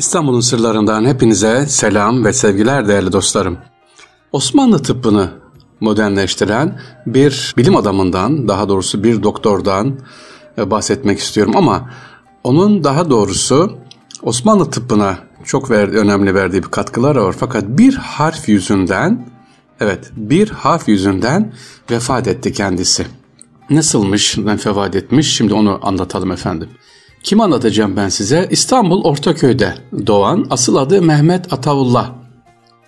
İstanbul'un sırlarından hepinize selam ve sevgiler değerli dostlarım. Osmanlı tıbbını modernleştiren bir bilim adamından, daha doğrusu bir doktordan e, bahsetmek istiyorum ama onun daha doğrusu Osmanlı tıbbına çok ver, önemli verdiği bir katkılar var fakat bir harf yüzünden evet bir harf yüzünden vefat etti kendisi. Nasılmış vefat etmiş şimdi onu anlatalım efendim. Kim anlatacağım ben size? İstanbul Ortaköy'de doğan asıl adı Mehmet Atavullah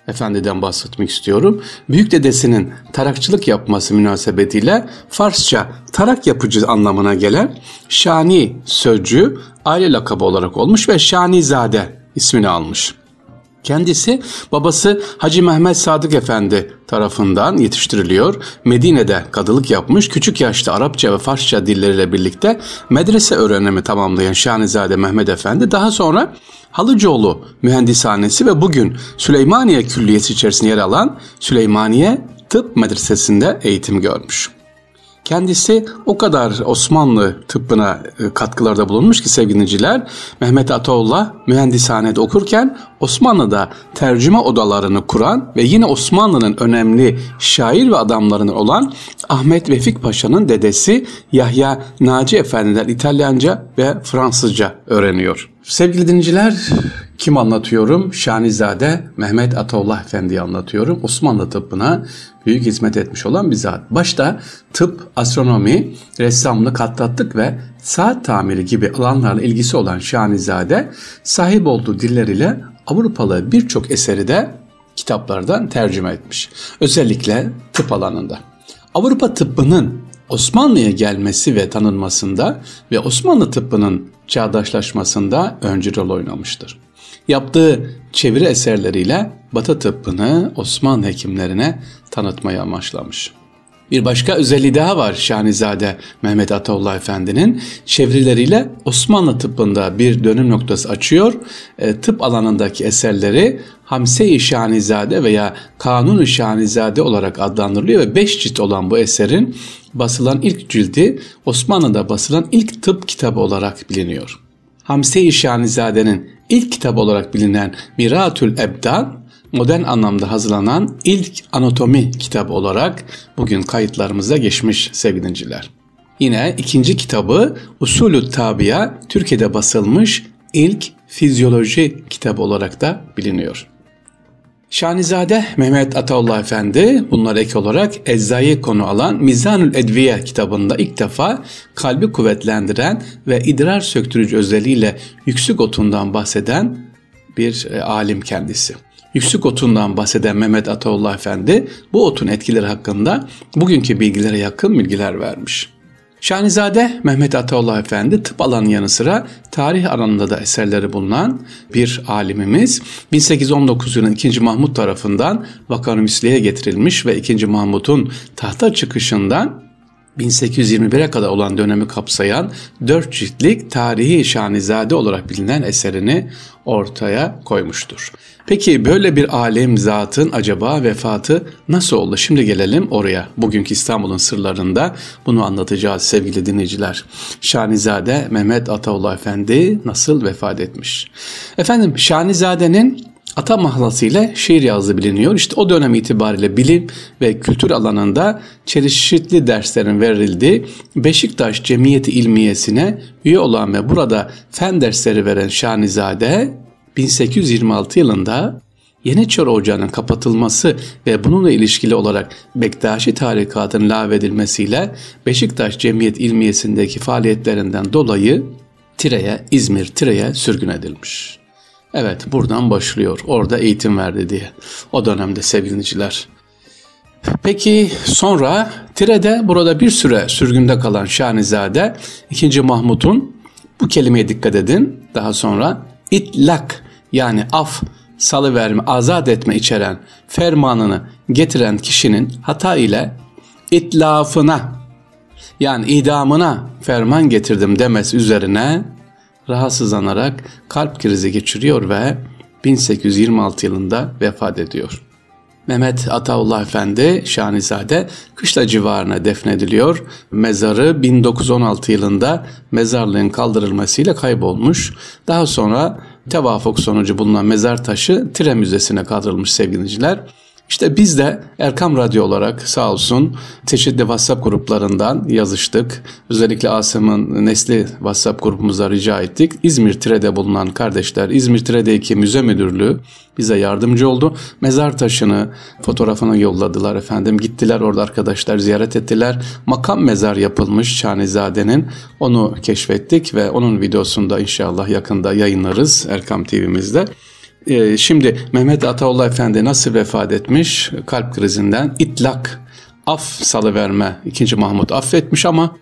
Efendi'den bahsetmek istiyorum. Büyük dedesinin tarakçılık yapması münasebetiyle Farsça tarak yapıcı anlamına gelen Şani sözcüğü aile lakabı olarak olmuş ve Şanizade ismini almış. Kendisi babası Hacı Mehmet Sadık Efendi tarafından yetiştiriliyor. Medine'de kadılık yapmış. Küçük yaşta Arapça ve Farsça dilleriyle birlikte medrese öğrenimi tamamlayan Şanizade Mehmet Efendi daha sonra Halıcıoğlu Mühendishanesi ve bugün Süleymaniye Külliyesi içerisinde yer alan Süleymaniye Tıp Medresesi'nde eğitim görmüş. Kendisi o kadar Osmanlı tıbbına e, katkılarda bulunmuş ki sevgiliciler Mehmet Ataullah mühendishanede okurken Osmanlı'da tercüme odalarını kuran ve yine Osmanlı'nın önemli şair ve adamlarından olan Ahmet Vefik Paşa'nın dedesi Yahya Naci Efendi'den İtalyanca ve Fransızca öğreniyor. Sevgili dinleyiciler kim anlatıyorum? Şanizade Mehmet Ataullah Efendi'yi anlatıyorum. Osmanlı tıbbına büyük hizmet etmiş olan bir zat. Başta tıp, astronomi, ressamlık, hattatlık ve saat tamiri gibi alanlarla ilgisi olan Şanizade sahip olduğu dilleriyle Avrupalı birçok eseri de kitaplardan tercüme etmiş. Özellikle tıp alanında. Avrupa tıbbının Osmanlı'ya gelmesi ve tanınmasında ve Osmanlı tıbbının çağdaşlaşmasında öncü rol oynamıştır. Yaptığı çeviri eserleriyle Batı tıbbını Osmanlı hekimlerine tanıtmayı amaçlamış. Bir başka özelliği daha var Şahnizade Mehmet Ataullah Efendi'nin çevirileriyle Osmanlı tıbbında bir dönüm noktası açıyor. E, tıp alanındaki eserleri Hamse-i Şahnizade veya Kanun-u Şahnizade olarak adlandırılıyor ve 5 cilt olan bu eserin basılan ilk cildi Osmanlı'da basılan ilk tıp kitabı olarak biliniyor. Hamse-i Şahnizade'nin ilk kitap olarak bilinen Miratül Ebdan modern anlamda hazırlanan ilk anatomi kitabı olarak bugün kayıtlarımıza geçmiş sevgilinciler. Yine ikinci kitabı Usulü Tabi'a Türkiye'de basılmış ilk fizyoloji kitabı olarak da biliniyor. Şanizade Mehmet Ataullah Efendi bunlar ek olarak eczayı konu alan Mizanül Edviye kitabında ilk defa kalbi kuvvetlendiren ve idrar söktürücü özelliğiyle yüksük otundan bahseden bir e, alim kendisi. Yüksük otundan bahseden Mehmet Ataullah Efendi bu otun etkileri hakkında bugünkü bilgilere yakın bilgiler vermiş. Şanizade Mehmet Ataullah Efendi tıp alanı yanı sıra tarih alanında da eserleri bulunan bir alimimiz. 1819 yılında 2. Mahmut tarafından vakanumisliğe getirilmiş ve 2. Mahmut'un tahta çıkışından 1821'e kadar olan dönemi kapsayan dört ciltlik tarihi şanizade olarak bilinen eserini ortaya koymuştur. Peki böyle bir alem zatın acaba vefatı nasıl oldu? Şimdi gelelim oraya. Bugünkü İstanbul'un sırlarında bunu anlatacağız sevgili dinleyiciler. Şanizade Mehmet Ataullah Efendi nasıl vefat etmiş? Efendim Şanizade'nin ata mahlası ile şiir yazdığı biliniyor. İşte o dönem itibariyle bilim ve kültür alanında çeşitli derslerin verildiği Beşiktaş Cemiyeti İlmiyesi'ne üye olan ve burada fen dersleri veren Şanizade 1826 yılında Yeniçeri Ocağı'nın kapatılması ve bununla ilişkili olarak Bektaşi tarikatının lağvedilmesiyle Beşiktaş Cemiyet İlmiyesi'ndeki faaliyetlerinden dolayı Tire'ye, İzmir Tire'ye sürgün edilmiş. Evet buradan başlıyor. Orada eğitim verdi diye. O dönemde sevgiliciler. Peki sonra Tire'de burada bir süre sürgünde kalan Şahnizade 2. Mahmut'un bu kelimeye dikkat edin. Daha sonra itlak yani af, salıverme, azat etme içeren fermanını getiren kişinin hata ile itlafına yani idamına ferman getirdim demesi üzerine rahatsızlanarak kalp krizi geçiriyor ve 1826 yılında vefat ediyor. Mehmet Ataullah Efendi Şanizade Kışla civarına defnediliyor. Mezarı 1916 yılında mezarlığın kaldırılmasıyla kaybolmuş. Daha sonra tevafuk sonucu bulunan mezar taşı Tire Müzesi'ne kaldırılmış sevgili dinleyiciler. İşte biz de Erkam Radyo olarak sağ olsun çeşitli WhatsApp gruplarından yazıştık. Özellikle Asım'ın Nesli WhatsApp grubumuza rica ettik. İzmir Tire'de bulunan kardeşler, İzmir Tire'deki müze müdürlüğü bize yardımcı oldu. Mezar taşını, fotoğrafını yolladılar efendim. Gittiler orada arkadaşlar ziyaret ettiler. Makam mezar yapılmış Şanizade'nin. Onu keşfettik ve onun videosunu da inşallah yakında yayınlarız Erkam TV'mizde. Ee, şimdi Mehmet Ataullah Efendi nasıl vefat etmiş? Kalp krizinden itlak, af salıverme 2. Mahmut affetmiş ama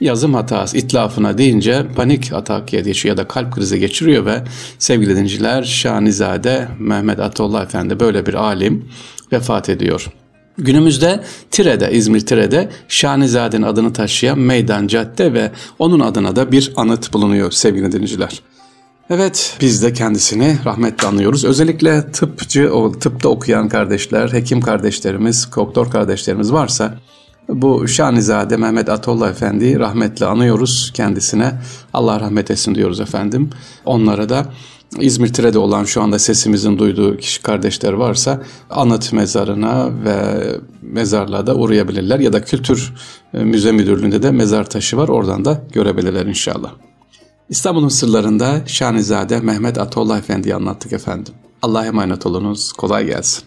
yazım hatası itlafına deyince panik atak geçiyor ya da kalp krizi geçiriyor ve sevgili dinciler Şanizade Mehmet Ataullah Efendi böyle bir alim vefat ediyor. Günümüzde Tire'de, İzmir Tire'de Şanizade'nin adını taşıyan meydan cadde ve onun adına da bir anıt bulunuyor sevgili dinleyiciler. Evet biz de kendisini rahmetle anıyoruz. Özellikle tıpçı, tıpta okuyan kardeşler, hekim kardeşlerimiz, doktor kardeşlerimiz varsa bu Şanizade Mehmet Atollah Efendi'yi rahmetle anıyoruz kendisine. Allah rahmet etsin diyoruz efendim. Onlara da İzmir Tire'de olan şu anda sesimizin duyduğu kişi kardeşler varsa anıt mezarına ve mezarlığa da uğrayabilirler. Ya da Kültür e, Müze Müdürlüğü'nde de mezar taşı var oradan da görebilirler inşallah. İstanbul'un sırlarında Şanizade Mehmet Atollah Efendi'yi anlattık efendim. Allah'a emanet olunuz. Kolay gelsin.